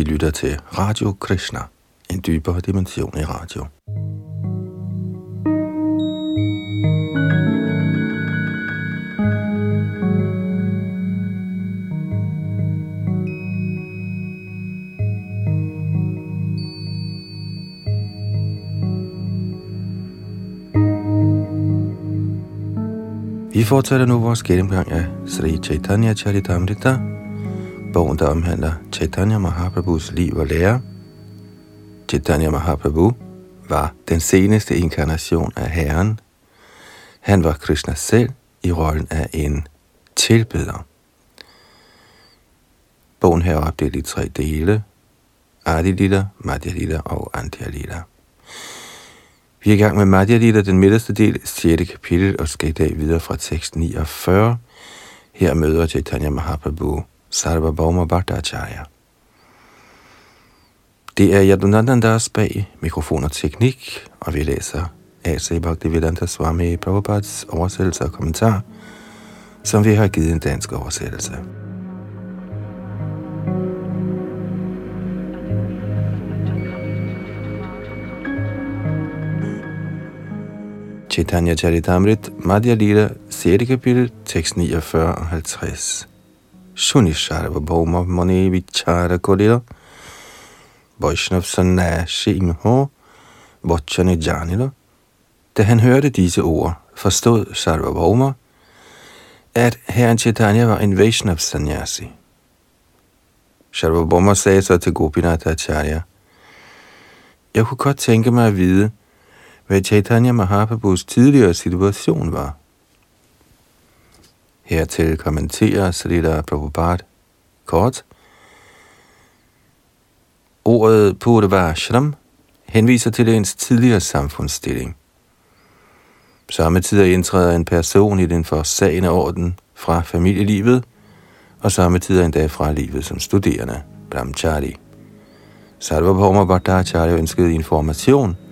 I lytter til Radio Krishna, en dybere dimension i radio. Vi fortsætter nu vores gennemgang af Sri Chaitanya Charitamrita, bogen der omhandler Chaitanya Mahaprabhus liv og lære. Chaitanya Mahaprabhu var den seneste inkarnation af Herren. Han var Krishna selv i rollen af en tilbeder. Bogen her er opdelt i tre dele. Adi Lila, Madhya Lila og Antya Lila. Vi er i gang med Madhya Lila, den midterste del, 6. kapitel, og skal i dag videre fra tekst 49. Her møder Chaitanya Mahaprabhu Sarvabhauma Bhattacharya. Det er Yadunandandas bag mikrofon og teknik, og vi læser A.C. Bhaktivedanta Swami Prabhupads oversættelse og kommentar, som vi har givet en dansk oversættelse. Chaitanya Charitamrit, Madhya Lila, 6. kapitel, tekst 49 og 50. Shunishara Bhauma Mone Vichara Kolila, Vaishnav Sanashim Ho, Vachane Janila. Da han hørte disse ord, forstod Sarvabhauma, at herren Chaitanya var en Vaishnav Sanyasi. Sarvabhauma sagde så til Gopinath Acharya, jeg kunne godt tænke mig at vide, hvad Chaitanya Mahaprabhus tidligere situation var. Hertil kommenterer Srila Prabhupada kort. Ordet Purvashram henviser til ens tidligere samfundsstilling. Samtidig indtræder en person i den forsagende orden fra familielivet, og samtidig endda fra livet som studerende, brahmachari. Sarvabhauma Bhattacharya ønskede information –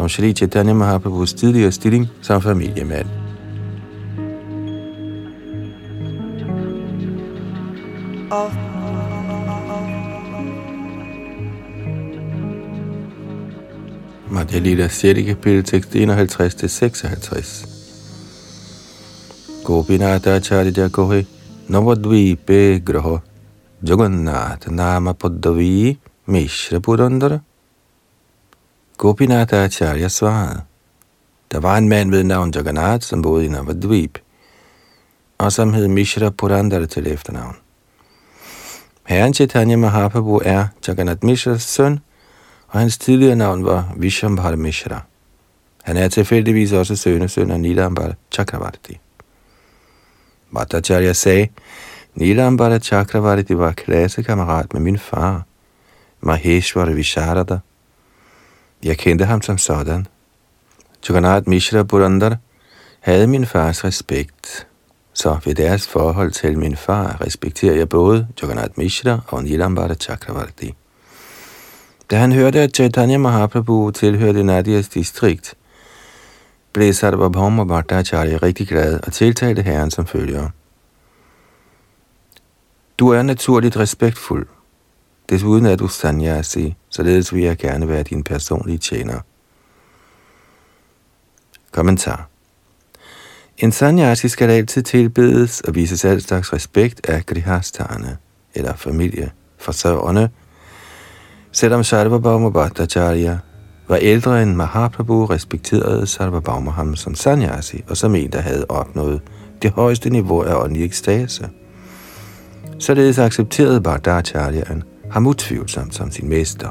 om Shri Chaitanya Mahaprabhus tidligere stilling som familiemand. Oh. Madhya 6. kapitel tekst 51 til 56. Gopinata Acharya Kohe Navadvipe Graha Jagannath Nama Paddavi Mishra Purandara Gopinath Acharya svarede, der var en mand ved navn Jagannath, som boede i Navadvip, og som hed Mishra Purandara til efternavn. Herren Chaitanya Mahaprabhu er Jagannath Mishras søn, og hans tidligere navn var Vishambhara Mishra. Han er tilfældigvis også sønnesøn af Nilambara Chakravarti. Bhattacharya sagde, Nilambara Chakravarti var klassekammerat med min far, Maheshwara Visharada, jeg kendte ham som sådan. Jagannath Mishra Burandar havde min fars respekt, så ved deres forhold til min far respekterer jeg både Jagannath Mishra og Nilambara Chakravarti. Da han hørte, at Chaitanya Mahaprabhu tilhørte Nadias distrikt, blev Sarvabhauma Bhattacharya rigtig glad og tiltalte herren som følger. Du er naturligt respektfuld, Desuden er du sanyasi, således vil jeg gerne være din personlige tjener. Kommentar en sanyasi skal altid tilbedes og vises al slags respekt af grihastane, eller familie, forsørgerne, selvom Sarvabhauma Bhattacharya var ældre end Mahaprabhu, respekterede Sarvabhauma ham som sanyasi og som en, der havde opnået det højeste niveau af åndelig ekstase. Således accepterede Bhattacharyaen ham utvivlsomt som sin mester.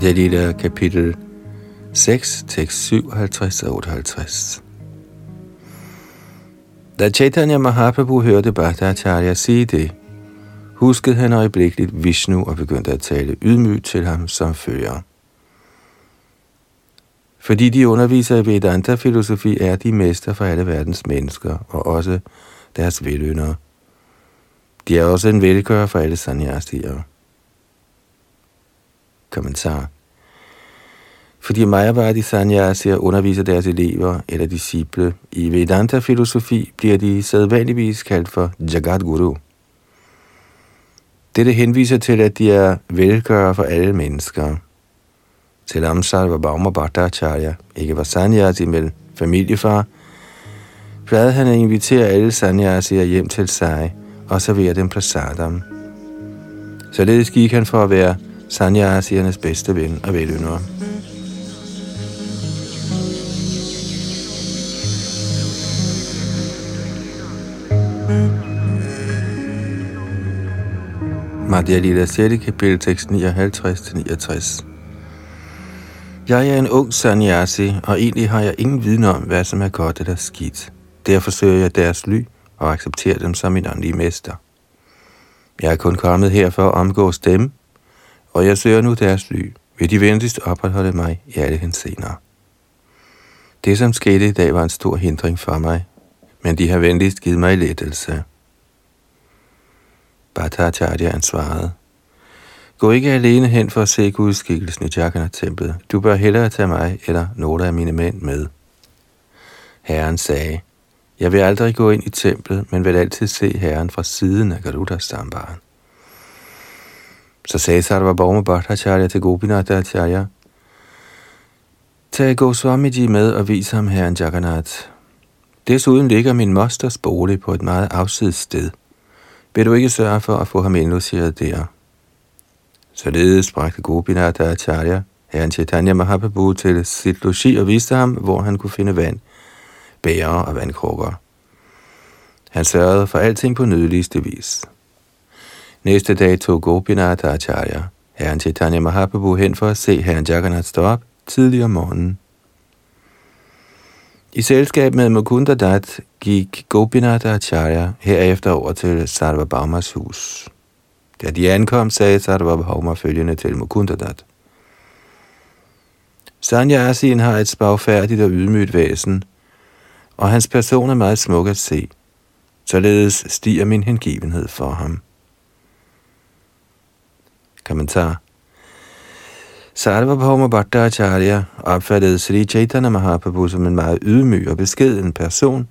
Madhya Lila, kapitel 6, tekst 57 og 58. Da Chaitanya Mahaprabhu hørte Bhattacharya sige det, huskede han øjeblikkeligt Vishnu og begyndte at tale ydmygt til ham som følger. Fordi de underviser i Vedanta-filosofi, er de mester for alle verdens mennesker og også deres veløndere. De er også en velgører for alle sannyasier. Kommentar. Fordi Mayavadi sanyasier underviser deres elever eller disciple i Vedanta-filosofi, bliver de sædvanligvis kaldt for Jagadguru. Dette henviser til, at de er velgørere for alle mennesker. Selvom Sarva Bhauma Bhattacharya ikke var sanyasi, men familiefar, plejede han at invitere alle sanyasier hjem til sig og servere dem prasadam. Således gik han for at være sanyasiernes bedste ven og velønder. Madhya Lila 6. kapitel tekst 59-69 Jeg er en ung sanyasi, og egentlig har jeg ingen viden om, hvad som er godt eller skidt. Derfor søger jeg deres ly og accepterer dem som min åndelige mester. Jeg er kun kommet her for at omgås dem, og jeg søger nu deres ly. Vil de venligst opretholde mig i alle hensener. Det, som skete i dag, var en stor hindring for mig, men de har venligst givet mig lettelse. Bhattacharya svarede, Gå ikke alene hen for at se gudskikkelsen i Jagannath-templet. Du bør hellere tage mig eller nogle af mine mænd med. Herren sagde, jeg vil aldrig gå ind i templet, men vil altid se Herren fra siden af Garuda-stambaren. Så sagde Sarva Bhauma Bhattacharya til Gopinath Acharya, Tag Goswamiji med og vis ham herren Jagannath. Desuden ligger min mosters bolig på et meget afsides sted. Vil du ikke sørge for at få ham indlogeret der? Således bragte Gopinath Acharya herren Chaitanya Mahaprabhu til sit logi og viste ham, hvor han kunne finde vand, bærer og vandkrukker. Han sørgede for alting på nydeligste vis. Næste dag tog Gopinath Acharya herren Chaitanya Mahaprabhu hen for at se herren Jagannath stå op tidlig om morgenen. I selskab med Mukunda Dat gik Gopinath Acharya herefter over til Sarvabhaumas hus. Da de ankom, sagde Sarvabhauma følgende til Mukunda Dat. Sanyasin har et spagfærdigt og ydmygt væsen, og hans person er meget smuk at se. Således stiger min hengivenhed for ham. Kommentar Sarvabhauma Bhattacharya opfattede Sri Chaitanya Mahaprabhu som en meget ydmyg og beskeden person,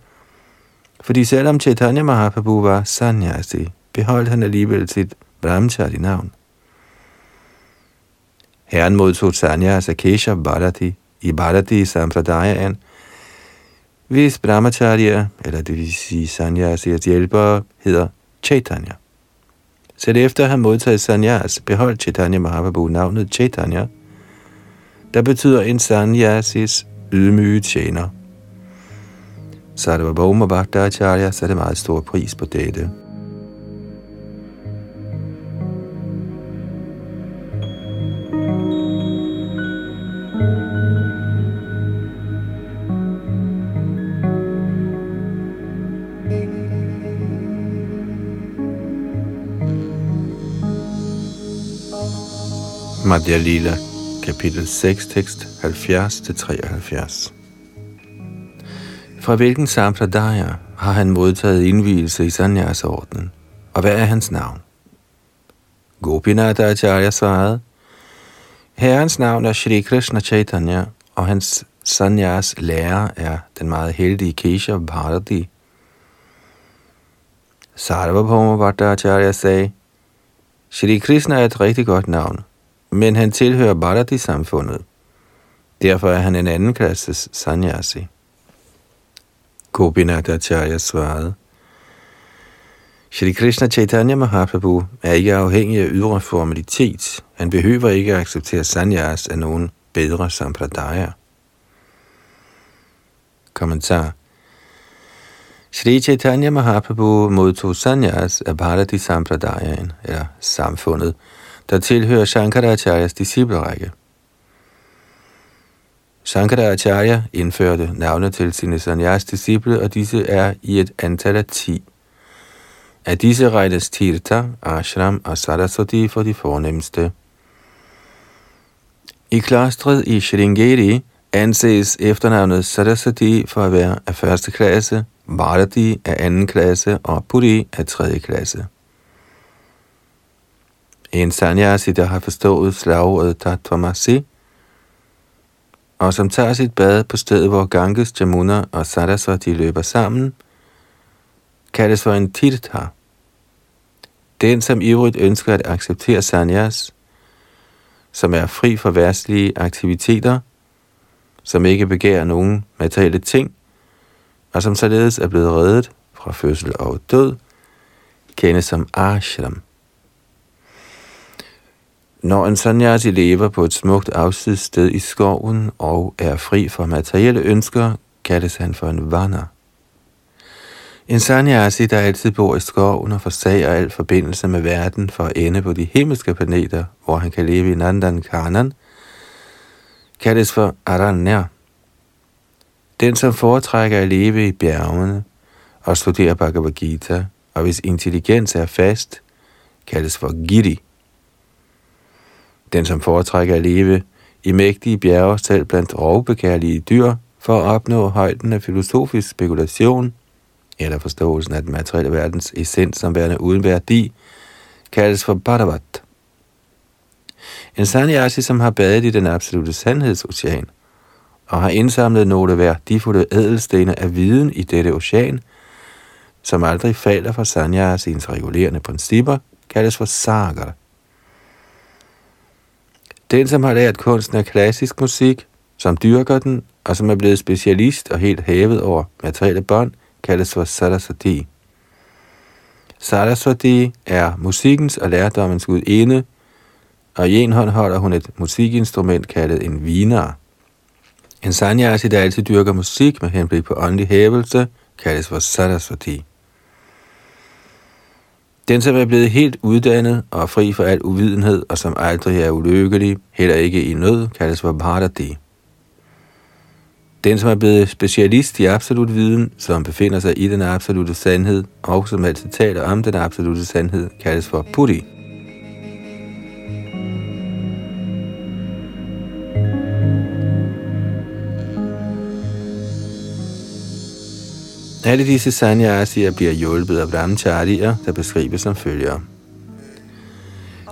fordi selvom Chaitanya Mahaprabhu var sannyasi, beholdt han alligevel sit brahmachari-navn. Herren modtog sannyas af Bharati i Bharati Sampradayaen, hvis brahmacharya, eller det vil sige sannyasias hjælpere, hedder Chaitanya. Selv efter at have modtaget sanyas, altså beholdt Chaitanya Mahaprabhu navnet Chaitanya, der betyder en sanyasis ydmyge tjener. Sarvabhauma Bhattacharya satte meget stor pris på dette. Madhya Lila, kapitel 6, tekst 70-73. Fra hvilken sampradaya har han modtaget indvielse i sanyasordenen, og hvad er hans navn? Gopinath Acharya svarede, Herrens navn er Shri Krishna Chaitanya, og hans sanyas lærer er den meget heldige Keshav Bharati. Sarvabhauma Bhattacharya sagde, Shri Krishna er et rigtig godt navn, men han tilhører Bharati-samfundet. Derfor er han en anden klasses sanyasi. Gopinath Acharya svarede, Shri Krishna Chaitanya Mahaprabhu er ikke afhængig af ydre formalitet. Han behøver ikke at acceptere sanyas af nogen bedre sampradaya. Kommentar Shri Chaitanya Mahaprabhu modtog sanyas af Bharati Sampradayaen, eller samfundet, der tilhører Shankaracharyas disciplerække. Shankaracharya indførte navne til sine sanyas disciple, og disse er i et antal af ti. Af disse regnes Tirtha, Ashram og Saraswati for de fornemmeste. I klostret i Shringeri anses efternavnet Saraswati for at være af første klasse, Varadi af anden klasse og Puri af tredje klasse. En sanyasi, der har forstået slagordet Tatvamasi, og som tager sit bad på stedet, hvor Ganges, Jamuna og Saraswati løber sammen, kaldes for en tirtha. Den, som ivrigt ønsker at acceptere sanyas, som er fri for værtslige aktiviteter, som ikke begærer nogen materielle ting, og som således er blevet reddet fra fødsel og død, kendes som ashram. Når en sanyasi lever på et smukt afsides sted i skoven og er fri for materielle ønsker, kaldes han for en vana. En sanyasi, der altid bor i skoven og forsager al forbindelse med verden for at ende på de himmelske planeter, hvor han kan leve i Nandan Kanan, kaldes for Aranya. Den, som foretrækker at leve i bjergene og studere Bhagavad Gita, og hvis intelligens er fast, kaldes for Giri. Den, som foretrækker at leve i mægtige bjerge, selv blandt rovbekærlige dyr, for at opnå højden af filosofisk spekulation, eller forståelsen af den materielle verdens essens som værende uden værdi, kaldes for Bhadavat. En sanyasi, som har badet i den absolute sandhedsocean, og har indsamlet nogle værdifulde ædelstene af viden i dette ocean, som aldrig falder fra sanyasiens regulerende principper, kaldes for sagar. Den, som har lært kunsten af klassisk musik, som dyrker den, og som er blevet specialist og helt hævet over materielle bånd, kaldes for Saraswati. Saraswati er musikkens og lærdommens gudinde, og i en hånd holder hun et musikinstrument kaldet en viner. En sanyasi, der altid dyrker musik med henblik på åndelig hævelse, kaldes for Saraswati. Den, som er blevet helt uddannet og fri for al uvidenhed, og som aldrig er ulykkelig, heller ikke i nød, kaldes for Bharati. Den, som er blevet specialist i absolut viden, som befinder sig i den absolute sandhed, og som altid taler om den absolute sandhed, kaldes for Puddhi. Alle disse sanyasier bliver hjulpet af brahmacharier, der beskrives som følger.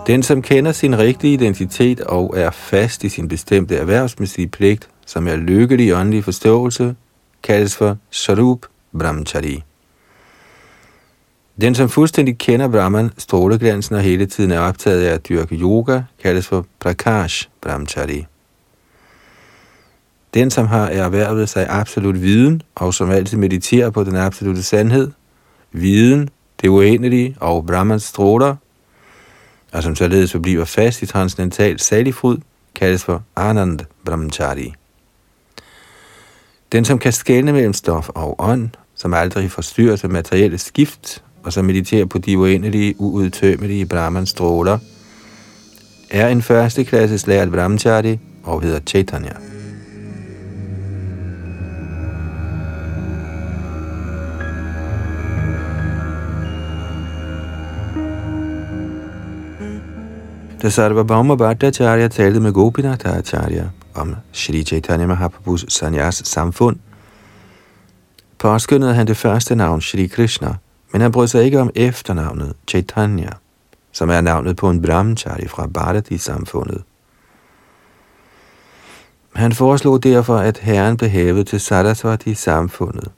Den, som kender sin rigtige identitet og er fast i sin bestemte erhvervsmæssige pligt, som er lykkelig åndelig forståelse, kaldes for Sarup Brahmachari. Den, som fuldstændig kender Brahman, stråleglansen og hele tiden er optaget af at dyrke yoga, kaldes for Prakash Brahmachari. Den, som har erhvervet sig absolut viden, og som altid mediterer på den absolute sandhed, viden, det uendelige og Brahmans stråler, og som således forbliver fast i transcendental saligfryd, kaldes for Anand Brahmachari. Den, som kan skelne mellem stof og ånd, som aldrig forstyrrer af materielle skift, og som mediterer på de uendelige, uudtømmelige Brahmans stråler, er en førsteklasses lært Brahmachari og hedder Chaitanya. Da Sarvabhauma Bhattacharya talte med Gopinath Acharya om Shri Chaitanya Mahaprabhus sanyas samfund, påskyndede han det første navn Shri Krishna, men han brød sig ikke om efternavnet Chaitanya, som er navnet på en brahmachari fra Bharati-samfundet. Han foreslog derfor, at herren blev hævet til Sarasvati-samfundet.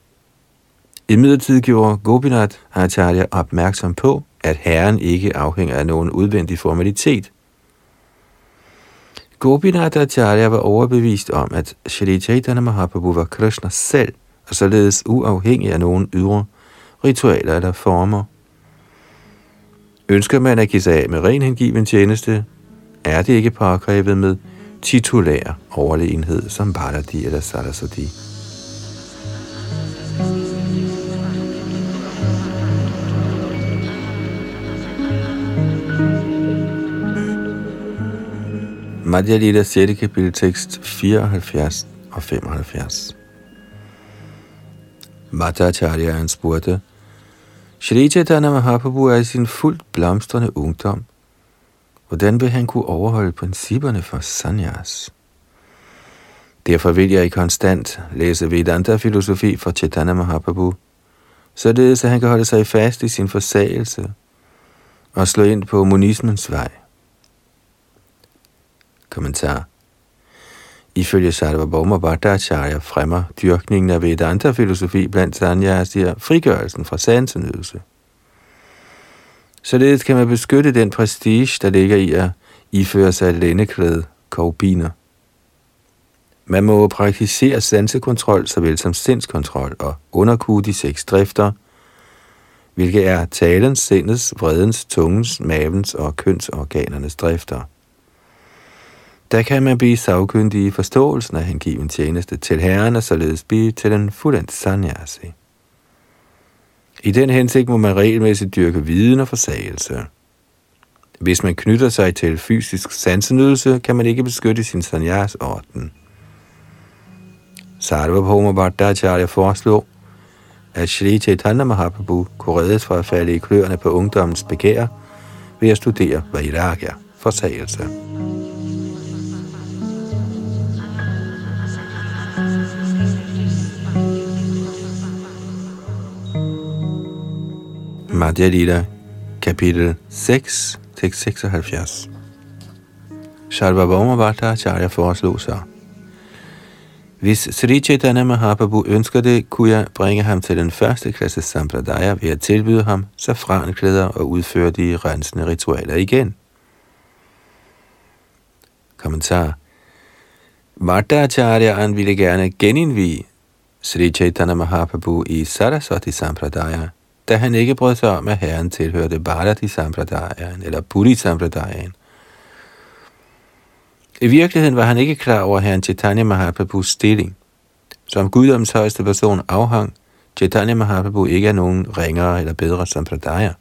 I midlertid gjorde Gopinath Acharya opmærksom på, at herren ikke afhænger af nogen udvendig formalitet. Gopinath Acharya var overbevist om, at Shri Chaitanya Mahaprabhu var Krishna selv, og således uafhængig af nogen ydre ritualer eller former. Ønsker man at give sig af med ren hengiven tjeneste, er det ikke påkrævet med titulær overlegenhed som Bharati eller Saraswati. Madhya Lila 6. kapitel tekst 74 og 75. Madhacharya spurgte, Shri Chaitanya Mahaprabhu er i sin fuldt blomstrende ungdom. Hvordan vil han kunne overholde principperne for sanyas? Derfor vil jeg i konstant læse Vedanta-filosofi fra Chaitanya Mahaprabhu, således at han kan holde sig fast i sin forsagelse og slå ind på monismens vej Kommentar Ifølge Sarvabhauma Bhattacharya fremmer dyrkningen af Vedanta-filosofi blandt sanyasier frigørelsen fra sansenydelse. Således kan man beskytte den prestige, der ligger i at iføre sig lændeklæde, kovbiner. Man må praktisere sansekontrol såvel som sindskontrol og underkue de seks drifter, hvilket er talens, sindets, vredens, tungens, mavens og kønsorganernes drifter. Der kan man blive savkyndig i forståelsen af hengiven tjeneste til Herren og således blive til den fuldendt sanyasi. I den hensigt må man regelmæssigt dyrke viden og forsagelse. Hvis man knytter sig til fysisk sansenydelse, kan man ikke beskytte sin sanyas-orden. Sarvabhauma Bhattacharya foreslog, at Shri Chaitanya Mahaprabhu kunne reddes fra at falde i kløerne på ungdommens begær ved at studere Vairagya, forsagelse. Madhya Lila, kapitel 6, tekst 76. Sharvabhauma Bhattacharya foreslog så. Hvis Sri Chaitanya Mahaprabhu ønsker det, kunne jeg bringe ham til den første klasse sampradaya ved at tilbyde ham safranklæder og udføre de rensende ritualer igen. Kommentar Bhattacharyaen ville gerne genindvige Sri Chaitanya Mahaprabhu i Saraswati Sampradaya, da han ikke brød sig om, at herren tilhørte Bharati Sampradayan eller Puri Sampradayan. I virkeligheden var han ikke klar over herren Chaitanya Mahaprabhus stilling. Som guddoms højeste person afhang Chaitanya Mahaprabhu ikke er nogen ringere eller bedre Sampradaya.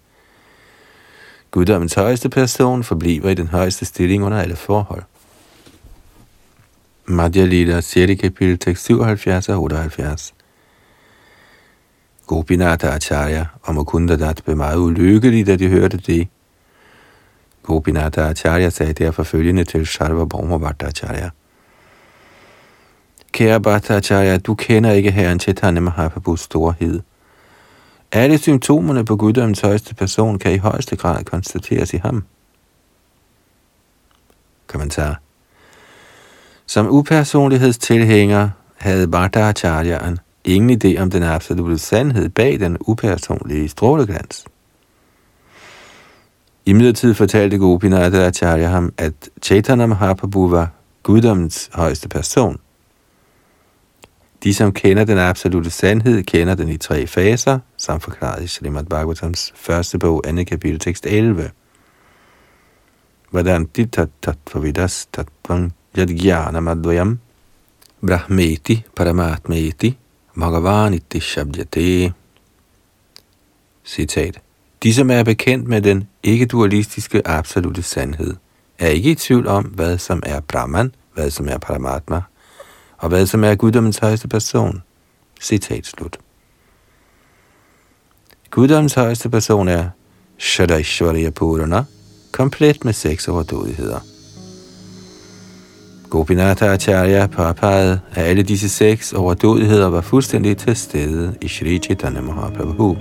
Guddommens højeste person forbliver i den højeste stilling under alle forhold. Madhya Lila, 6. kapitel, tekst 77 og 78. Gopinata Acharya og Mukundadat blev meget ulykkelige, da de hørte det. Gopinata Acharya sagde derfor følgende til Sharva Brahma Bhattacharya. Kære Bhattacharya, du kender ikke herren Chaitanya Mahaprabhus storhed. Alle symptomerne på guddommens højeste person kan i højeste grad konstateres i ham. Kommentar. Som upersonlighedstilhænger havde Bhattacharyaen ingen idé om den absolute sandhed bag den upersonlige stråleglans. I midlertid fortalte Gopinath Acharya ham, at Chaitanya Mahaprabhu var guddommens højeste person. De, som kender den absolute sandhed, kender den i tre faser, som forklaret i Srimad Bhagavatams første bog, 2. kapitel, tekst 11. Hvordan dit tat tatvavidas tatvang yadgyana madvayam brahmeti paramatmeti Bhagavaniti Shabdyate. Citat. De, som er bekendt med den ikke-dualistiske absolute sandhed, er ikke i tvivl om, hvad som er Brahman, hvad som er Paramatma, og hvad som er guddommens højeste person. Citat slut. Guddommens højeste person er Shadaishwarya Purana, komplet med seks overdådigheder. Gopinatha Acharya påpegede, at alle disse seks overdådigheder var fuldstændig til stede i Sri Chaitanya Mahaprabhu.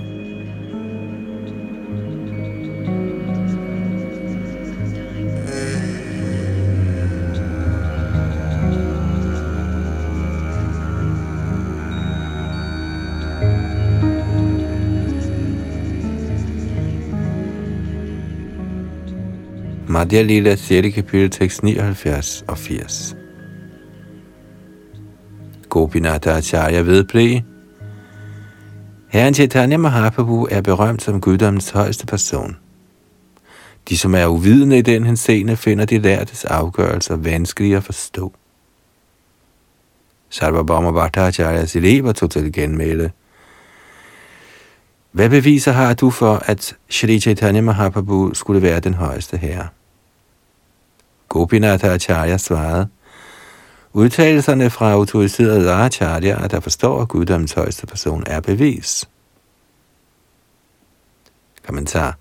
Radia Lila, 6. kapitel, tekst 79 og 80. Gopinata Acharya vedblev. Herren Chaitanya Mahaprabhu er berømt som guddommens højeste person. De, som er uvidende i den henseende, finder de lærtes afgørelser vanskelige at forstå. Sarvabhauma Bhattacharyas elever tog til genmæle. Hvad beviser har du for, at Shri Chaitanya Mahaprabhu skulle være den højeste herre? Gopinath Acharya svarede, Udtalelserne fra autoriserede Acharya, der forstår, at guddommens højeste person er bevis. Kommentar.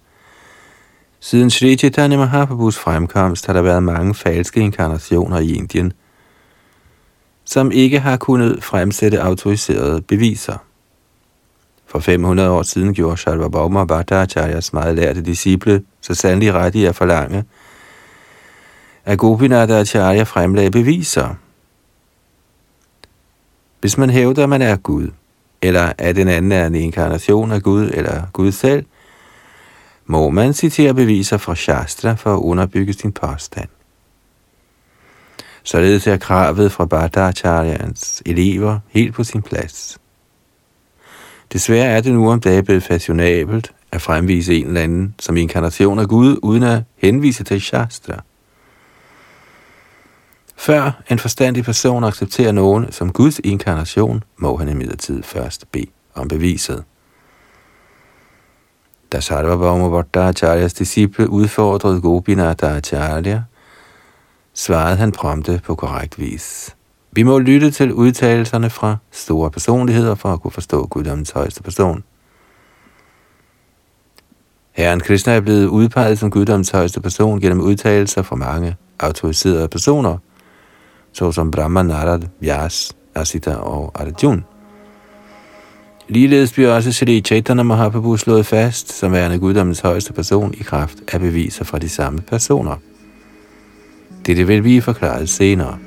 Siden Sri Chaitanya Mahaprabhus fremkomst har der været mange falske inkarnationer i Indien, som ikke har kunnet fremsætte autoriserede beviser. For 500 år siden gjorde Shalva Bhattacharya's meget lærte disciple så sandelig ret i at forlange, at Gopinath Acharya fremlagde beviser. Hvis man hævder, at man er Gud, eller at den anden er en inkarnation af Gud eller Gud selv, må man citere beviser fra Shastra for at underbygge sin påstand. Således er kravet fra Bhattacharyans elever helt på sin plads. Desværre er det nu om dagen blevet fashionabelt at fremvise en eller anden som inkarnation af Gud, uden at henvise til Shastra. Før en forstandig person accepterer nogen som Guds inkarnation, må han imidlertid først bede om beviset. Da Sarvabhauma Bhattacharyas disciple udfordrede Gopinath Acharya, svarede han prompte på korrekt vis. Vi må lytte til udtalelserne fra store personligheder for at kunne forstå guddommens højeste person. Herren Krishna er blevet udpeget som guddommens højeste person gennem udtalelser fra mange autoriserede personer, såsom Brahma, Narad, Vyas, Asita og Arjun. Ligeledes bliver også Sri Chaitanya Mahaprabhu slået fast som værende guddommens højeste person i kraft af beviser fra de samme personer. Dette vil vi forklare senere.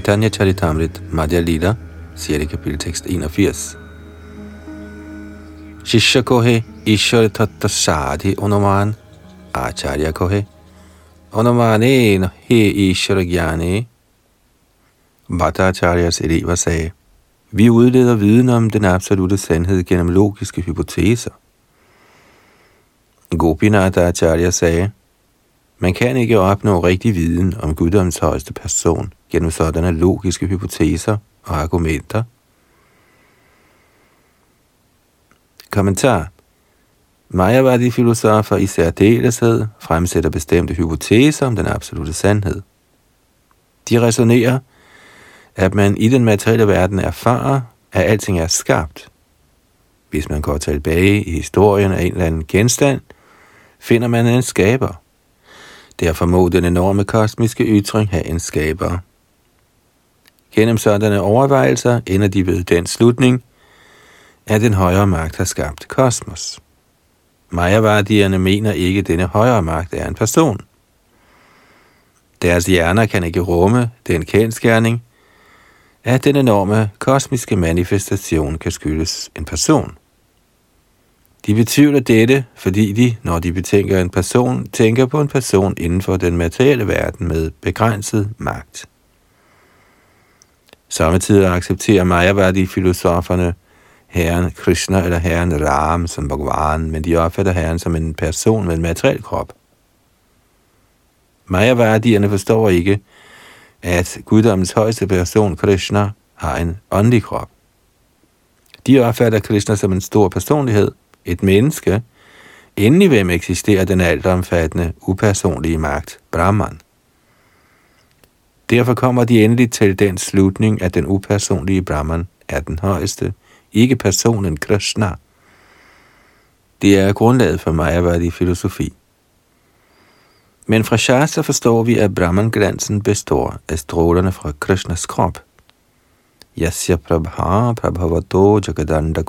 Chaitanya Charitamrit Madhya Lila, 6. kapitel tekst 81. Shishya kohe Ishwar tatta sadhi onoman Acharya kohe Onumane he Ishwar gyane Bhattacharyas elever sagde, vi udleder viden om den absolute sandhed gennem logiske hypoteser. Gopinath Acharya sagde, man kan ikke opnå rigtig viden om guddoms højeste person gennem sådanne logiske hypoteser og argumenter. Kommentar Mayavadi-filosofer i særdeleshed fremsætter bestemte hypoteser om den absolute sandhed. De resonerer, at man i den materielle verden erfarer, at alting er skabt. Hvis man går tilbage i historien af en eller anden genstand, finder man en skaber. Derfor må den enorme kosmiske ytring have en skaber. Gennem sådanne overvejelser ender de ved den slutning, at den højere magt har skabt kosmos. Majavardierne mener ikke, at denne højere magt er en person. Deres hjerner kan ikke rumme den kendskærning, at den enorme kosmiske manifestation kan skyldes en person. De betvivler dette, fordi de, når de betænker en person, tænker på en person inden for den materielle verden med begrænset magt. Samtidig accepterer Mayavadi-filosoferne herren Krishna eller herren Ram som Bhagavan, men de opfatter herren som en person med en materiel krop. Mayavadierne forstår ikke, at guddommens højeste person, Krishna, har en åndelig krop. De opfatter Krishna som en stor personlighed, et menneske, inden i hvem eksisterer den altomfattende, upersonlige magt, Brahman. Derfor kommer de endelig til den slutning, at den upersonlige Brahman er den højeste, ikke personen Krishna. Det er grundlaget for Mayavadi filosofi. Men fra Shastra forstår vi, at Brahman-glansen består af strålerne fra Krishnas krop. Yasya prabha prabhavato jagadanda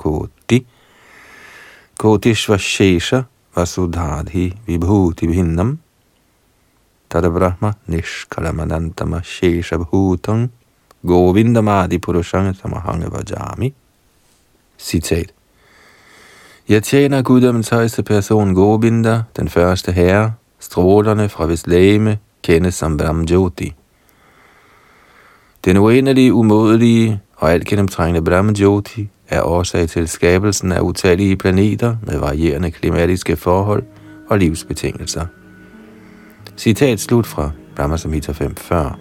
kotishvashesha vasudhadhi vibhuti bhinnam tada brahma nishkalamanantama shesha bhutam govindamadi purushang samahanga vajami. Citat. Jeg tjener guddommens højeste person Govinda, den første herre, strålerne fra hvis lægeme kendes som Brahmjoti. Den uendelige, umådelige og alt gennemtrængende Brahmjoti er årsag til skabelsen af utallige planeter med varierende klimatiske forhold og livsbetingelser. Citat slut fra Brahma Samhita 540.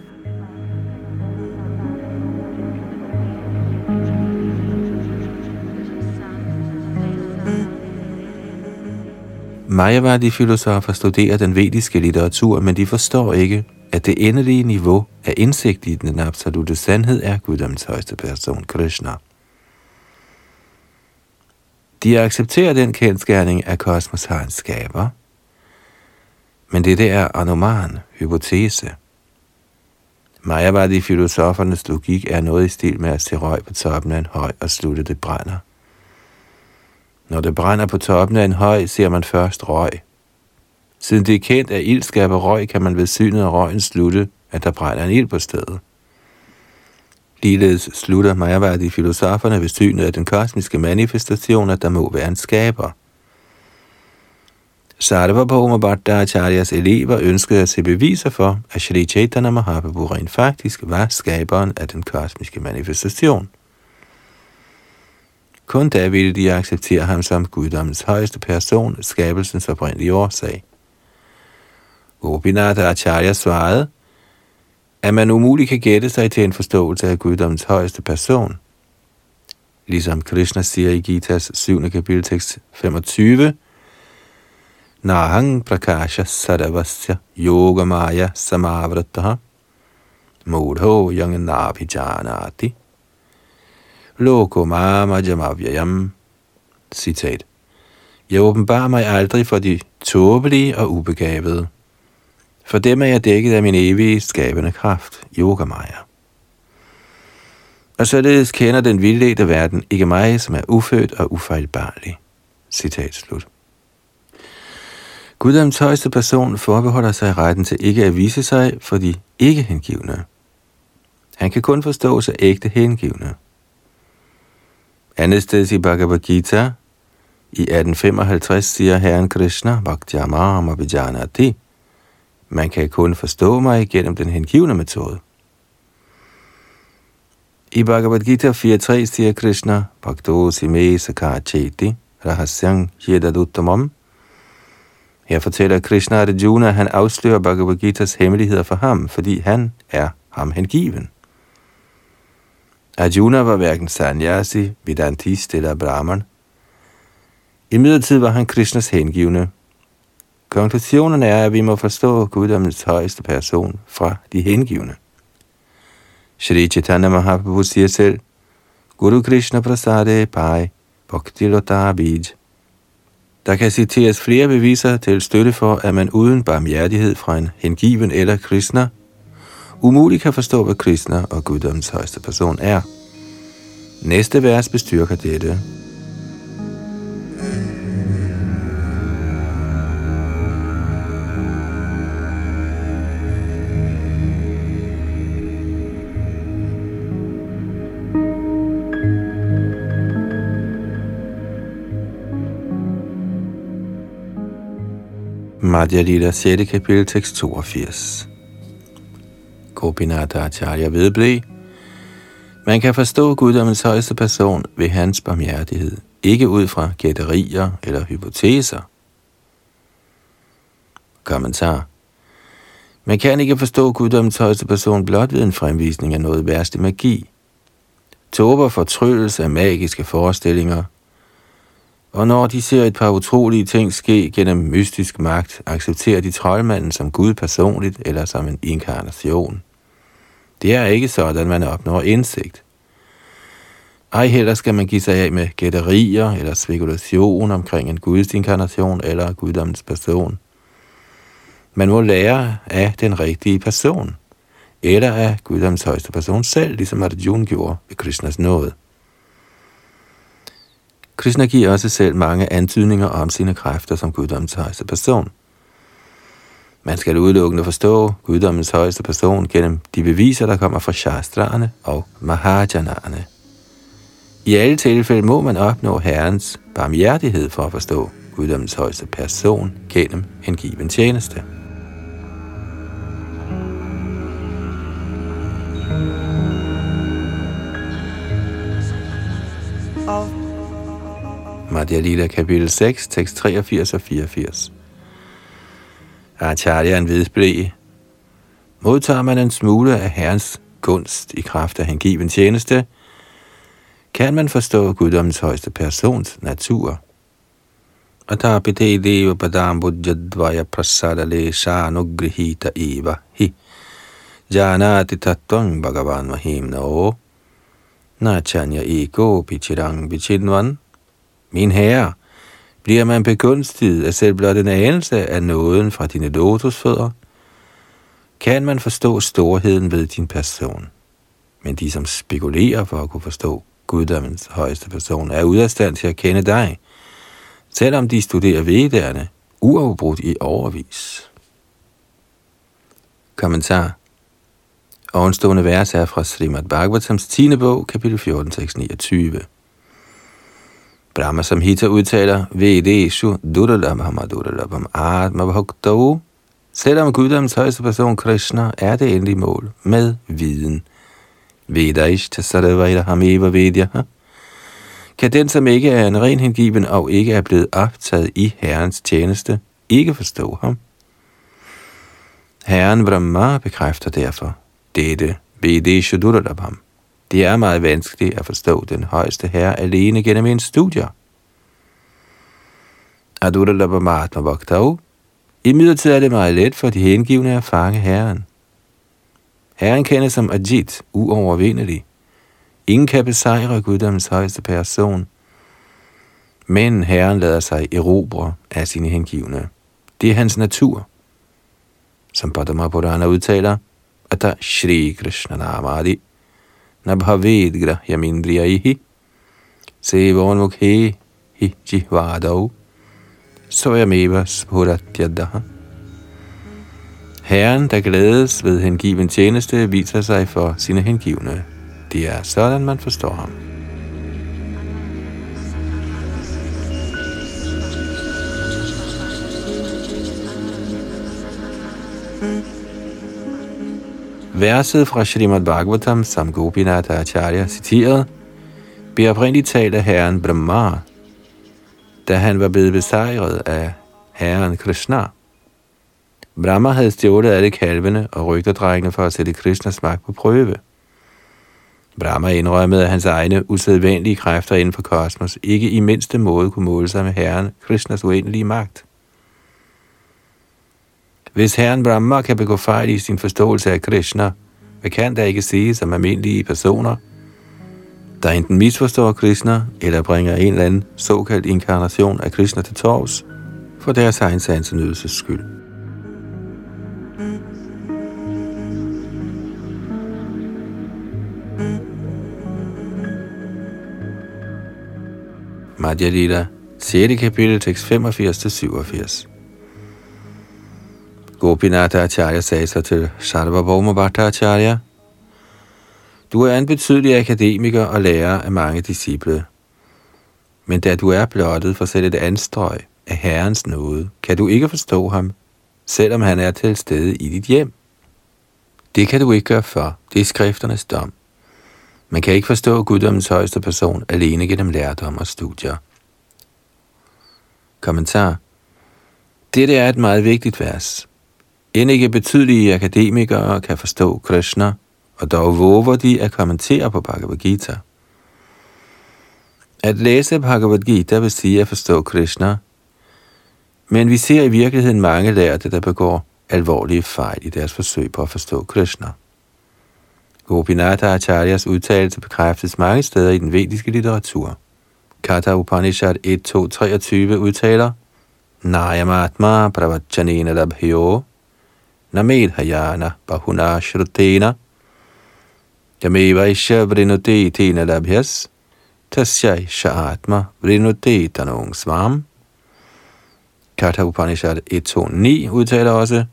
Mayavadi-filosofer studerer den vediske litteratur, men de forstår ikke, at det endelige niveau af indsigt i den absolute sandhed er Guddoms højeste person, Krishna. De accepterer den kendskærning, at kosmos har en skaber, Men det er anoman, hypotese. Majavadi filosofernes logik er noget i stil med at se røg på toppen af en høj og slutte det brænder. Når det brænder på toppen af en høj, ser man først røg. Siden det er kendt, at ild skaber røg, kan man ved synet af røgen slutte, at der brænder en ild på stedet. Ligeledes slutter Mayavadi filosoferne ved synet af den kosmiske manifestation, at der må være en skaber. Sarvabhauma Bhattacharya's elever ønskede at se beviser for, at Shri Chaitanya Mahaprabhu rent faktisk var skaberen af den kosmiske manifestation. Kun da ville de acceptere ham som guddommens højeste person, skabelsens oprindelige årsag. Gopinath Acharya svarede, at man umuligt kan gætte sig til en forståelse af guddommens højeste person. Ligesom Krishna siger i Gitas 7. kapitel tekst 25, Nahang prakasha sadavasya yoga maya samavrataha mudho yang nabhijanati loko mama jamavyayam Citat. Jeg åbenbarer mig aldrig for de tåbelige og ubegavede. For dem er jeg dækket af min evige skabende kraft, Yogamaya. Og således kender den vildledte verden ikke mig, som er ufødt og ufejlbarlig. Citat slut. Guddoms højeste person forbeholder sig retten til ikke at vise sig for de ikke hengivne. Han kan kun forstå sig ægte hengivne. Andet sted i Bhagavad Gita, i 1855 siger Herren Krishna, Bhaktyamam Abhijanati, man kan kun forstå mig gennem den hengivne metode. I Bhagavad Gita 4.3 siger Krishna, Bhakto Sime Sakacheti, Rahasyang Yedaduttamam, her fortæller Krishna Arjuna, at han afslører Bhagavad Gita's hemmeligheder for ham, fordi han er ham hengiven. Arjuna var hverken sanyasi, vedantist eller brahman. I midlertid var han Krishnas hengivne. Konklusionen er, at vi må forstå guddommens højeste person fra de hengivne. Shri Chaitanya Mahaprabhu siger selv, Guru Krishna Prasade Pai Bhakti Lota Bij der kan citeres flere beviser til støtte for, at man uden barmhjertighed fra en hengiven eller kristner umuligt kan forstå, hvad kristner og guddommens højeste person er. Næste vers bestyrker dette. Madhya Lila 6. kapitel, tekst 82. Gopinath Acharya vedblev, man kan forstå guddommens højeste person ved hans barmhjertighed, ikke ud fra gætterier eller hypoteser. Kommentar. Man kan ikke forstå guddommens højeste person blot ved en fremvisning af noget værste magi. Tober fortryllelse af magiske forestillinger og når de ser et par utrolige ting ske gennem mystisk magt, accepterer de troldmanden som Gud personligt eller som en inkarnation. Det er ikke sådan, man opnår indsigt. Ej heller skal man give sig af med gætterier eller spekulation omkring en Guds inkarnation eller guddommens person. Man må lære af den rigtige person, eller af guddommens højeste person selv, ligesom Arjuna gjorde ved Krishnas nåde. Krishna giver også selv mange antydninger om sine kræfter som guddommens højeste person. Man skal udelukkende forstå guddommens højeste person gennem de beviser, der kommer fra shastraerne og mahajanaerne. I alle tilfælde må man opnå Herrens barmhjertighed for at forstå guddommens højeste person gennem en given tjeneste. Madhya Lila kapitel 6, tekst 83 og 84. Acharyaen vedblev. Modtager man en smule af Herrens gunst i kraft af hengiven tjeneste, kan man forstå guddommens højeste persons natur. Atapite deva padam buddhadvaya prasada le shanugrihita eva hi janati tattvam bhagavan mahim na nachanya ego bichirang bichinvan min herre, Bliver man begunstiget af selv blot en anelse af nåden fra dine lotusfødder, kan man forstå storheden ved din person. Men de, som spekulerer for at kunne forstå guddommens højeste person, er ude af stand til at kende dig, selvom de studerer vedderne uafbrudt i overvis. Kommentar Ovenstående vers er fra Srimad Bhagavatams 10. bog, kapitel 14, tekst 29. Brahma Samhita udtaler, Vedeshu Duralabham Duralabham Atma Bhaktau. Selvom Guddoms højeste person Krishna er det endelige mål med viden. Vedaish Tasaravaita Hameva Vedya. Kan den, som ikke er en ren hengiven og ikke er blevet optaget i Herrens tjeneste, ikke forstå ham? Herren Brahma bekræfter derfor dette Vedeshu Duralabham. Det er meget vanskeligt at forstå den højeste herre alene gennem en studie. Aduralabhamatma Bhaktau. I midlertid er det meget let for de hengivne at fange herren. Herren kendes som Ajit, uovervindelig. Ingen kan besejre guddommens højeste person. Men herren lader sig erobre af sine hengivne. Det er hans natur. Som Padma Purana udtaler, at der Shri Krishna Namadi न भवेद्ग्रह्यमिन्द्रियैः सेवोन्मुखे हि जिह्वादौ स्वयमेव spuratyadaha. Herren, der glædes ved hengiven tjeneste, viser sig for sine hengivne. Det er sådan, man forstår ham. Verset fra Srimad Bhagavatam, som Gopinath Acharya citeret, bliver oprindeligt talt af herren Brahma, da han var blevet besejret af herren Krishna. Brahma havde stjålet alle kalvene og rygterdrengene for at sætte Krishnas magt på prøve. Brahma indrømmede, at hans egne usædvanlige kræfter inden for kosmos ikke i mindste måde kunne måle sig med herren Krishnas uendelige magt. Hvis herren Brahma kan begå fejl i sin forståelse af Krishna, hvad kan der ikke sige som almindelige personer, der enten misforstår Krishna, eller bringer en eller anden såkaldt inkarnation af Krishna til tors, for deres egen sansenødelses skyld. Madhya Lila, 6. kapitel, tekst 85-87. Gopinath Acharya sagde så til Sarvabhauma Bhattacharya, du er en betydelig akademiker og lærer af mange disciple. Men da du er blottet for selv et anstrøg af Herrens nåde, kan du ikke forstå ham, selvom han er til stede i dit hjem. Det kan du ikke gøre for. Det er skrifternes dom. Man kan ikke forstå guddommens højeste person alene gennem lærdom og studier. Kommentar. Dette er et meget vigtigt vers. End ikke betydelige akademikere kan forstå Krishna, og dog våger de at kommentere på Bhagavad Gita. At læse Bhagavad Gita vil sige at forstå Krishna, men vi ser i virkeligheden mange lærte, der begår alvorlige fejl i deres forsøg på at forstå Krishna. Gopinatha Acharyas udtalelse bekræftes mange steder i den vediske litteratur. Katha Upanishad 1.2.23 udtaler, Nayamatma pravachanena labhyo namedhayana bahuna shrutena yame isha vrinute tena labhyas. Tasyai sha'atma vrinute tanung svam. Katha Upanishad 1.2.9 udtaler også,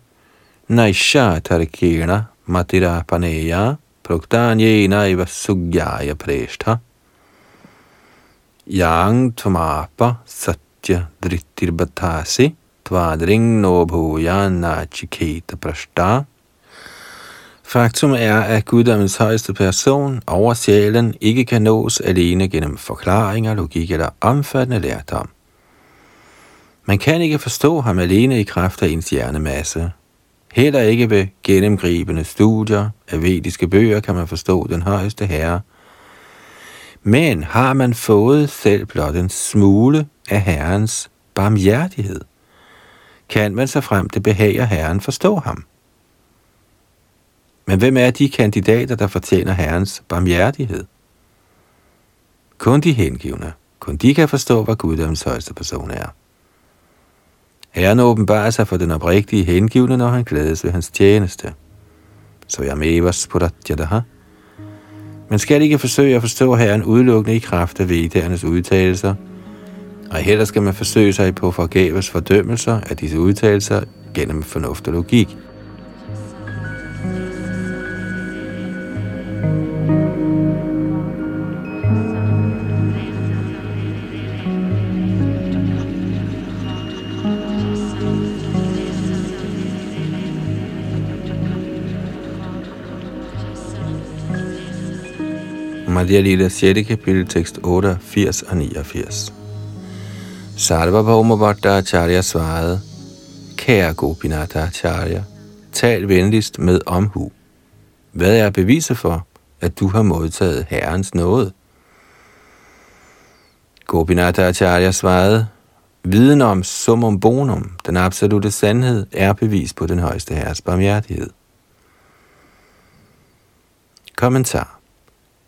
Naisha tarikena matira paneya proktanye naiva sugyaya preshtha yang tumapa satya drittir batasi tvadring no bhujana chiketa prashta. Faktum er, at guddommens højeste person over sjælen ikke kan nås alene gennem forklaringer, logik eller omfattende lærdom. Man kan ikke forstå ham alene i kraft af ens hjernemasse. Heller ikke ved gennemgribende studier af vediske bøger kan man forstå den højeste herre. Men har man fået selv blot en smule af herrens barmhjertighed, kan man så frem det behager herren forstå ham. Men hvem er de kandidater, der fortjener herrens barmhjertighed? Kun de hengivne, Kun de kan forstå, hvad guddoms højeste person er. Herren åbenbarer sig for den oprigtige hengivne, når han glædes ved hans tjeneste. Så jeg med Evers dig, Man skal ikke forsøge at forstå Herren udelukkende i kraft af vedernes udtalelser, og heller skal man forsøge sig på forgæves fordømmelser af disse udtalelser gennem fornuft og logik. Madhya Lila 6. kapitel, tekst 88 og 89. Sarvabhauma Bhattacharya svarede, Kære Gopinata Acharya, tal venligst med omhu. Hvad er beviset for, at du har modtaget Herrens nåde? Gopinata Acharya svarede, Viden om summum bonum, den absolute sandhed, er bevis på den højeste herres barmhjertighed. Kommentar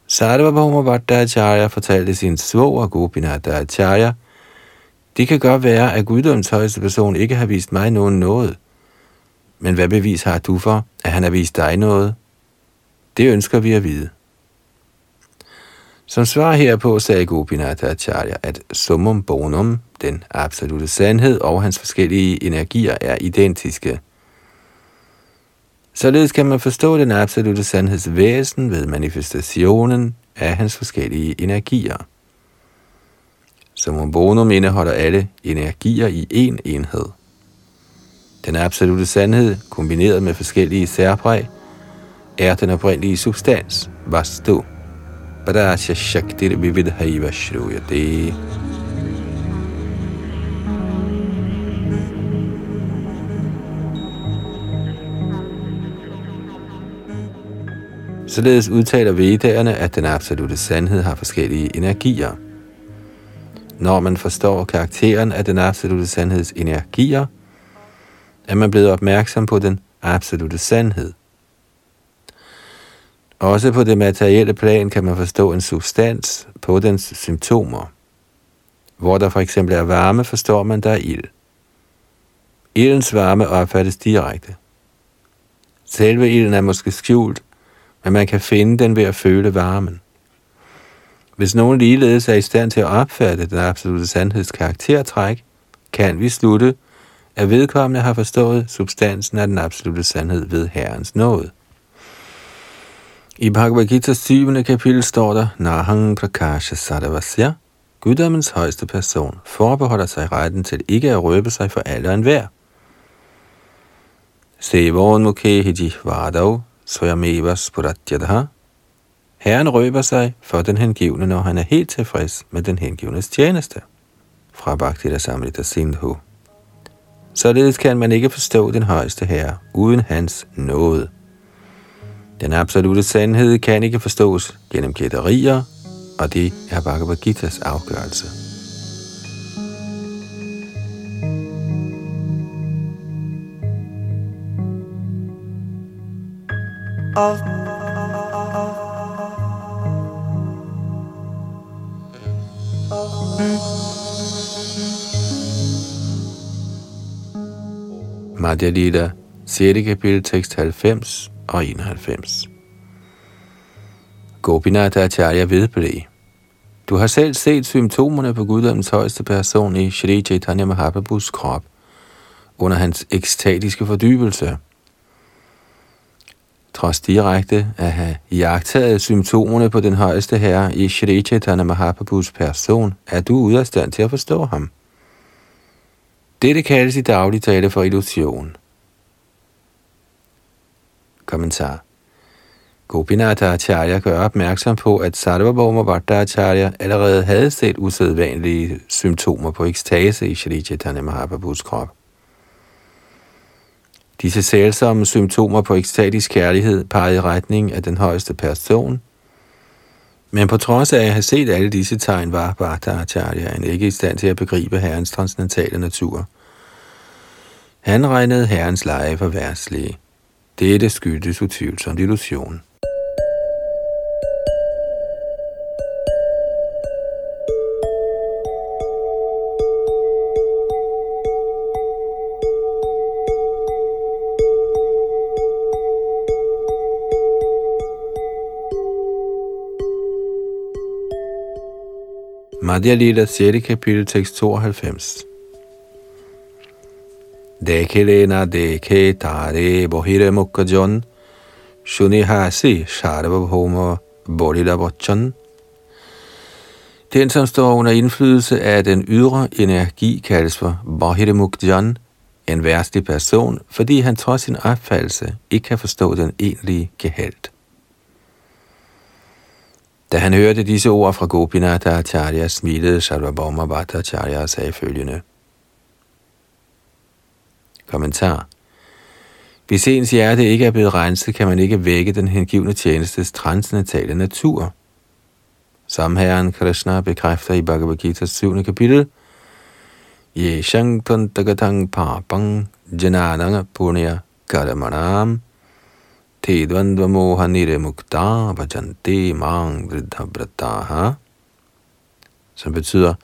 Sarvabhauma Bhattacharya fortalte sin svoger Gopinata Acharya, det kan godt være, at guddoms højeste person ikke har vist mig nogen noget. Men hvad bevis har du for, at han har vist dig noget? Det ønsker vi at vide. Som svar herpå sagde Gopinath Acharya, at summum bonum, den absolute sandhed og hans forskellige energier er identiske – Således kan man forstå den absolute sandheds væsen ved manifestationen af hans forskellige energier. Som bonum indeholder alle energier i én enhed. Den absolute sandhed, kombineret med forskellige særpræg, er den oprindelige substans, vastu. Padasya Shakti Vividhaiva Shruyate. Således udtaler vedderne, at den absolute sandhed har forskellige energier. Når man forstår karakteren af den absolute sandheds energier, er man blevet opmærksom på den absolute sandhed. Også på det materielle plan kan man forstå en substans på dens symptomer. Hvor der for eksempel er varme, forstår man, der er ild. Ildens varme opfattes direkte. Selve ilden er måske skjult, men man kan finde den ved at føle varmen. Hvis nogen ligeledes er i stand til at opfatte den absolute sandheds karaktertræk, kan vi slutte, at vedkommende har forstået substansen af den absolute sandhed ved Herrens nåde. I Bhagavad Gita 7. kapitel står der, Nahang Prakasha Sadavasya, guddommens højeste person, forbeholder sig retten til ikke at røbe sig for alle og enhver. Sevon Mukhe Vadav, Swayameva Spuratyadha. Herren røber sig for den hengivne, når han er helt tilfreds med den hengivnes tjeneste. Fra Bhaktita Samrita Sindhu. Således kan man ikke forstå den højeste herre uden hans nåde. Den absolute sandhed kan ikke forstås gennem gætterier, og det er Bhagavad Gita's afgørelse. of Madhya Lita, 6. kapitel, tekst 90 og 91. Gopinath Acharya vedblev. Du har selv set symptomerne på guddommens højeste person i Shri Chaitanya Mahaprabhus krop under hans ekstatiske fordybelse – trods direkte at have jagtaget symptomerne på den højeste herre i Shri Chaitanya Mahaprabhus person, er du ude af stand til at forstå ham. Dette kaldes i daglig tale for illusion. Kommentar Gopinata Acharya gør opmærksom på, at Sarvabhauma Bhattacharya allerede havde set usædvanlige symptomer på ekstase i Shri Chaitanya Mahaprabhus krop. Disse sælsomme symptomer på ekstatisk kærlighed pegede i retning af den højeste person. Men på trods af at have set alle disse tegn, var Bhakta Acharya ikke i stand til at begribe herrens transcendentale natur. Han regnede herrens leje for værtslige. Dette skyldtes utvivlsomt illusion. Madhya Lila 6. kapitel, tekst 92. Dekhilena dekhe tare bohire mukkajon, shunihasi sarvabhoma bodhila bochan. Den, som står under indflydelse af den ydre energi, kaldes for Bahire Mukjan, en værstlig person, fordi han trods sin opfattelse ikke kan forstå den egentlige gehalt. Da han hørte disse ord fra Gopinatha Acharya, smilede Sarvabhauma Bhattacharya og sagde følgende. Kommentar. Hvis ens hjerte ikke er blevet renset, kan man ikke vække den hengivne tjenestes transcendentale natur. Samherren Krishna bekræfter i Bhagavad Gita's 7. kapitel, Ye shang tantagatang papang janananga punya karamanam te dvandva moha mukta bhajante mang vrataha, som betyder,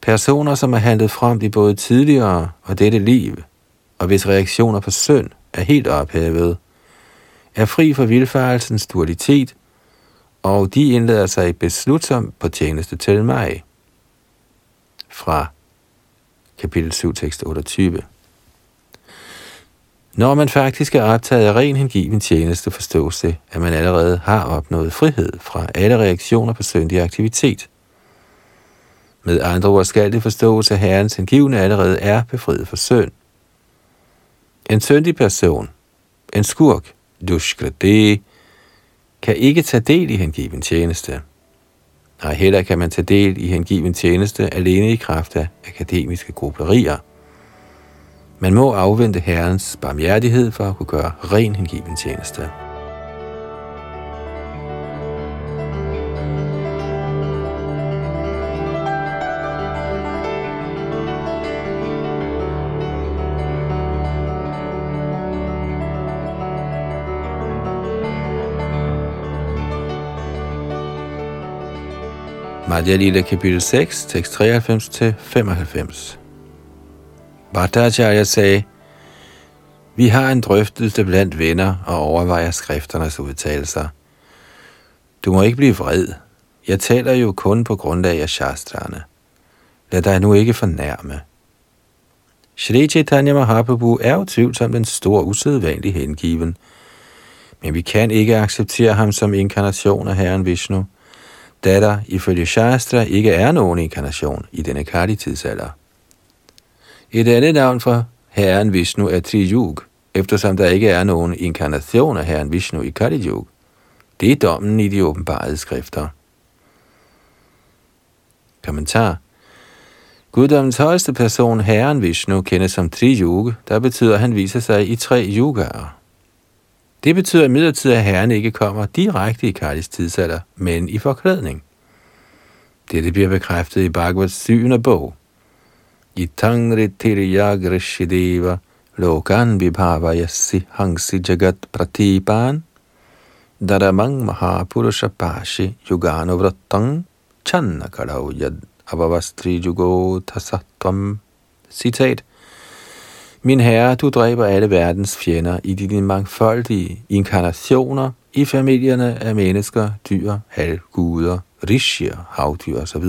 personer, som er handlet frem i både tidligere og dette liv, og hvis reaktioner på synd er helt ophævet, er fri for vildfarelsens dualitet, og de indlader sig beslutsom på tjeneste til mig. Fra kapitel 7, tekst 28. Når man faktisk er optaget af ren hengiven tjeneste, forstås det, at man allerede har opnået frihed fra alle reaktioner på syndig aktivitet. Med andre ord skal det forstås, at Herrens hengivne allerede er befriet for synd. En syndig person, en skurk, dushkrade, kan ikke tage del i hengiven tjeneste. Nej, heller kan man tage del i hengiven tjeneste alene i kraft af akademiske grupperier – man må afvente Herrens barmhjertighed for at kunne gøre ren hengiven tjeneste. Madhya Lila kapitel 6, tekst 93-95. Bhattacharya sagde, vi har en drøftelse blandt venner og overvejer skrifternes udtalelser. Du må ikke blive vred. Jeg taler jo kun på grundlag af shastrene. Lad dig nu ikke fornærme. Shri Chaitanya Mahaprabhu er utvivlsomt en stor usædvanlig hengiven, men vi kan ikke acceptere ham som inkarnation af Herren Vishnu, da der ifølge Shastra ikke er nogen inkarnation i denne kardi tidsalder. Et andet navn for Herren Vishnu er Triyug, eftersom der ikke er nogen inkarnation af Herren Vishnu i Kali Yuga. Det er dommen i de åbenbarede skrifter. Kommentar Guddommens højeste person, Herren Vishnu, kendes som Triyug, der betyder, at han viser sig i tre yugaer. Det betyder imidlertid, at Herren ikke kommer direkte i Kalis tidsalder, men i forklædning. Dette bliver bekræftet i Bhagavats 7. bog. Itangritiryagrishideva lokan vibhavayasi hangsi jagat pratipan daramang mahapurusha pashi yugano vrattang channa kadau yad avavastri jugo. Citat. Min herre, du dræber alle verdens fjender i dine mangfoldige inkarnationer i familierne af mennesker, dyr, halvguder, rishier, havdyr osv.,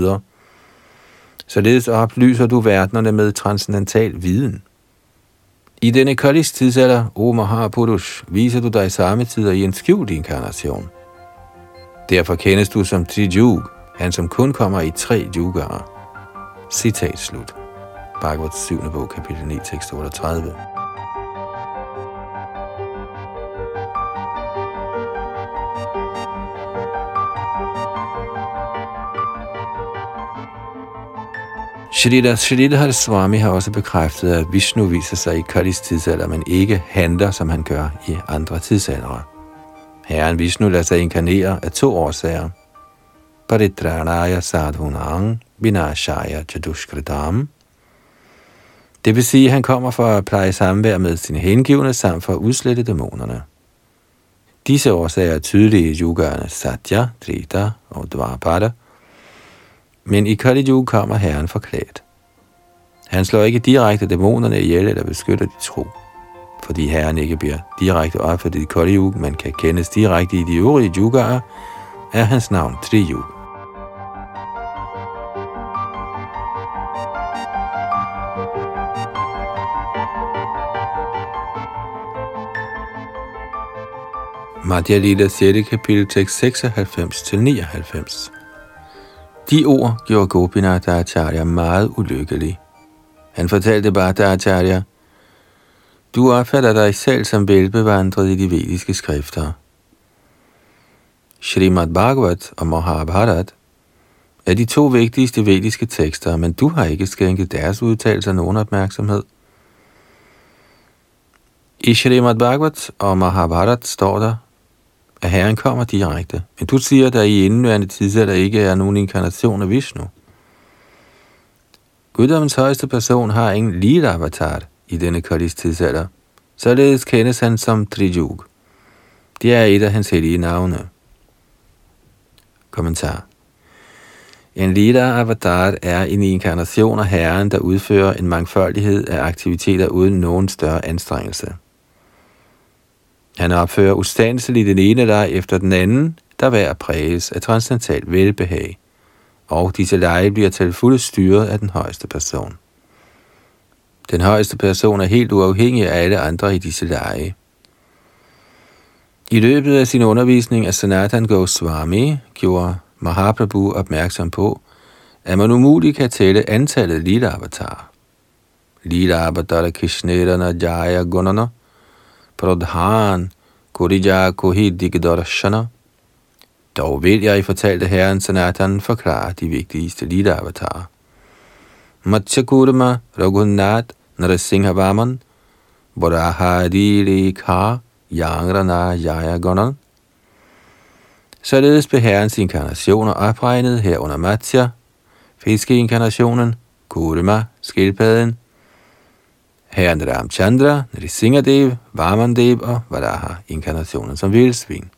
Således oplyser du verdenerne med transcendental viden. I denne Kalis tidsalder, O Mahapurush, viser du dig samme tider i en skjult inkarnation. Derfor kendes du som Tijug, han som kun kommer i tre yugaer. Citat slut. Bhagavad 7. bog, kapitel 9, tekst 38. Shrita Sridhar Swami har også bekræftet, at Vishnu viser sig i Kalis tidsalder, men ikke handler, som han gør i andre tidsaldere. Herren Vishnu lader sig inkarnere af to årsager. Paritranaya sadhunang vinashaya chadushkridam. Det vil sige, at han kommer for at pleje samvær med sine hengivne samt for at udslette dæmonerne. Disse årsager er tydelige i yogaerne Satya, Drita og Dvapada – men i Kali Yuga kommer Herren forklædt. Han slår ikke direkte dæmonerne ihjel eller beskytter de tro, fordi Herren ikke bliver direkte opfattet i Kali Yuga, men kan kendes direkte i de øvrige yugaer, er hans navn Triyuga. Madhya Lila 6. kapitel tekst 96 til 99. De ord gjorde Gopinath Acharya meget ulykkelig. Han fortalte Bhatta Acharya, du opfatter dig selv som velbevandret i de vediske skrifter. Srimad Bhagavat og Mahabharat er de to vigtigste vediske tekster, men du har ikke skænket deres udtalelser nogen opmærksomhed. I Srimad Bhagavat og Mahabharat står der, at Herren kommer direkte, men du siger, at der i indværende tidsalder ikke er nogen inkarnation af Vishnu. Guddommens højeste person har ingen lille avatar i denne Kalis tidsalder. Således kendes han som Trijug. Det er et af hans hellige navne. Kommentar. En lila avatar er en inkarnation af Herren, der udfører en mangfoldighed af aktiviteter uden nogen større anstrengelse. Han opfører ustandsligt den ene leg efter den anden, der hver præges af transcendental velbehag, og disse lege bliver til fulde styret af den højeste person. Den højeste person er helt uafhængig af alle andre i disse lege. I løbet af sin undervisning af Sanatan Goswami gjorde Mahaprabhu opmærksom på, at man umuligt kan tælle antallet lille avatarer. Lila avatar Krishnera Jaya Gunana – Pradhan Kurija Kohi Digdarshana. Dog vil jeg, fortalte herren Sanatan, forklare de vigtigste lille avatarer. Matsyakurma Raghunath Narasimha Vaman Ka Yangrana Jayagonan. Således blev herrens inkarnationer opregnet herunder Matsya, fiskeinkarnationen, Kurma, skildpadden, herren Ramchandra, Nrisingadev, Varmandev og Varaha, inkarnationen som vildsvin.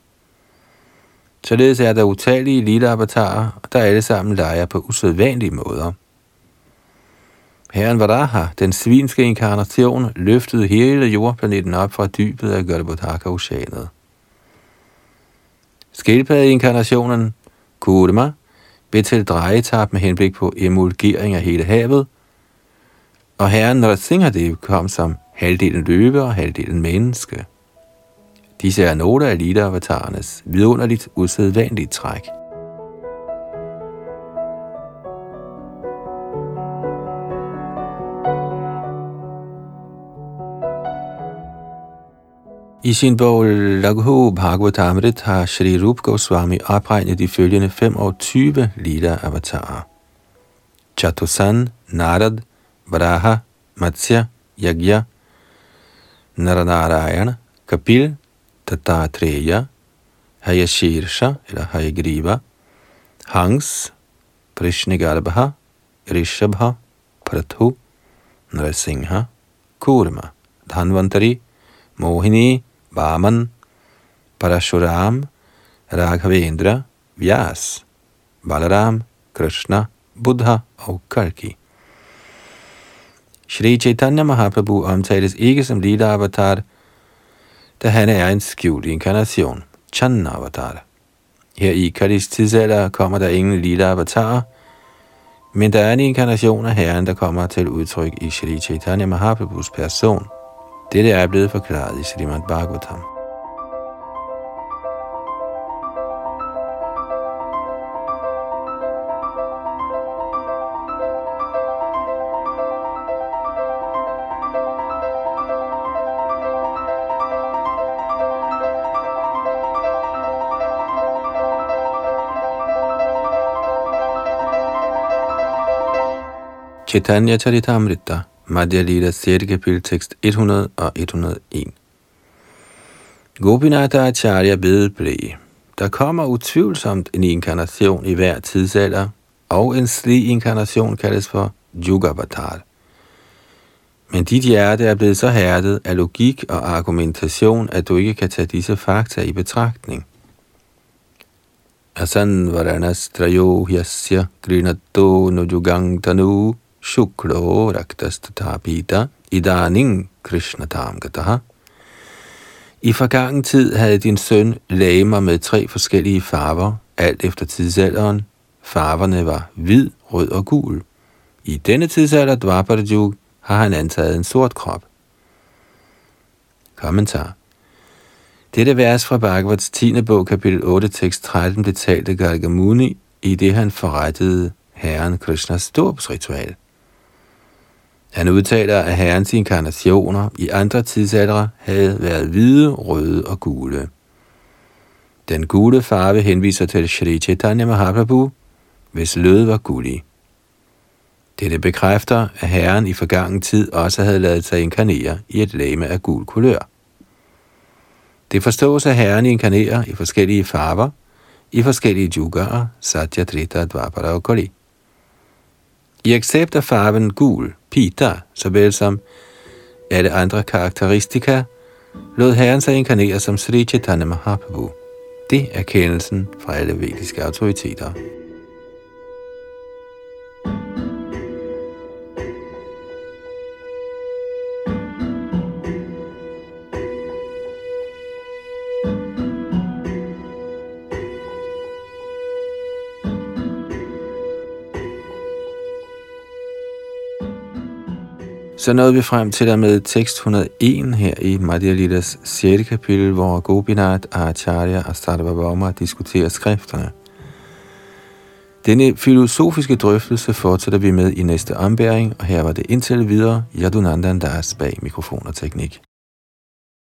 Således er der utallige lille avatarer, der alle sammen leger på usædvanlige måder. Herren Varaha, den svinske inkarnation, løftede hele jordplaneten op fra dybet af Garbhodaka-oceanet. Skildpadde-inkarnationen, Kurma, blev til drejetap med henblik på emulgering af hele havet, og herren Narasimhadev kom som halvdelen løve og halvdelen menneske. Disse er nogle af Lita-avatarernes vidunderligt usædvanlige træk. I sin bog Laghu Bhagavatamrit har Shri Rup Goswami opregnet de følgende 25 Lita-avatarer. Chatusan, Narad, बराह मत्स्य यज्ञ नरनारायण कपिल दत्तात्रेय हयशीर्ष हयग्रीव हंस कृष्णगर्भ ऋषभ पृथु नरसिंह कूर्म धन्वंतरी मोहिनी वामन परशुराम राघवेंद्र व्यास बलराम कृष्ण बुद्ध और Karki Shri Chaitanya Mahaprabhu omtales ikke som Lila avatar, da han er en skjult inkarnation, Channa avatar. Her i Kalis tidsalder kommer der ingen Lila avatar, men der er en inkarnation af Herren, der kommer til udtryk i Shri Chaitanya Mahaprabhus person. Dette er blevet forklaret i Srimad Bhagavatam. Chaitanya Charitamrita, Madhya Lila 6. kapitel, tekst 100 og 101. Gopinatha Acharya vedblev. Der kommer utvivlsomt en inkarnation i hver tidsalder, og en slig inkarnation kaldes for Yugavatar. Men dit hjerte er blevet så hærdet af logik og argumentation, at du ikke kan tage disse fakta i betragtning. Asan varanas trayo hyasya grinato nujugang tanu shuklo raktastatapita idaning krishnatam gataha. I forgangen tid havde din søn lamer med tre forskellige farver, alt efter tidsalderen. Farverne var hvid, rød og gul. I denne tidsalder, Dwapara har han antaget en sort krop. Kommentar. Dette vers fra Bhagavats 10. bog, kapitel 8, tekst 13, betalte Gargamuni, i det han forrettede Herren Krishnas dåbsritual. Han udtaler, at herrens inkarnationer i andre tidsaldre havde været hvide, røde og gule. Den gule farve henviser til Sri Chaitanya Mahaprabhu, hvis lød var gullig. Dette bekræfter, at herren i forgangen tid også havde lavet sig inkarnere i et lame af gul kulør. Det forstås, at herren inkarnerer i forskellige farver, i forskellige yugaer, Satya, Trita, Dvapara og Kali. I accept af farven gul, pita, såvel som alle andre karakteristika, lod herren sig inkarnere som Sri Chaitanya Mahaprabhu. Det er kendelsen fra alle vediske autoriteter. Så nåede vi frem til der med tekst 101 her i Madhya Lidas 6. kapitel, hvor Gopinath, Acharya og Sarvabhauma diskuterer skrifterne. Denne filosofiske drøftelse fortsætter vi med i næste ombæring, og her var det indtil videre Yadunandan Das bag mikrofon og teknik.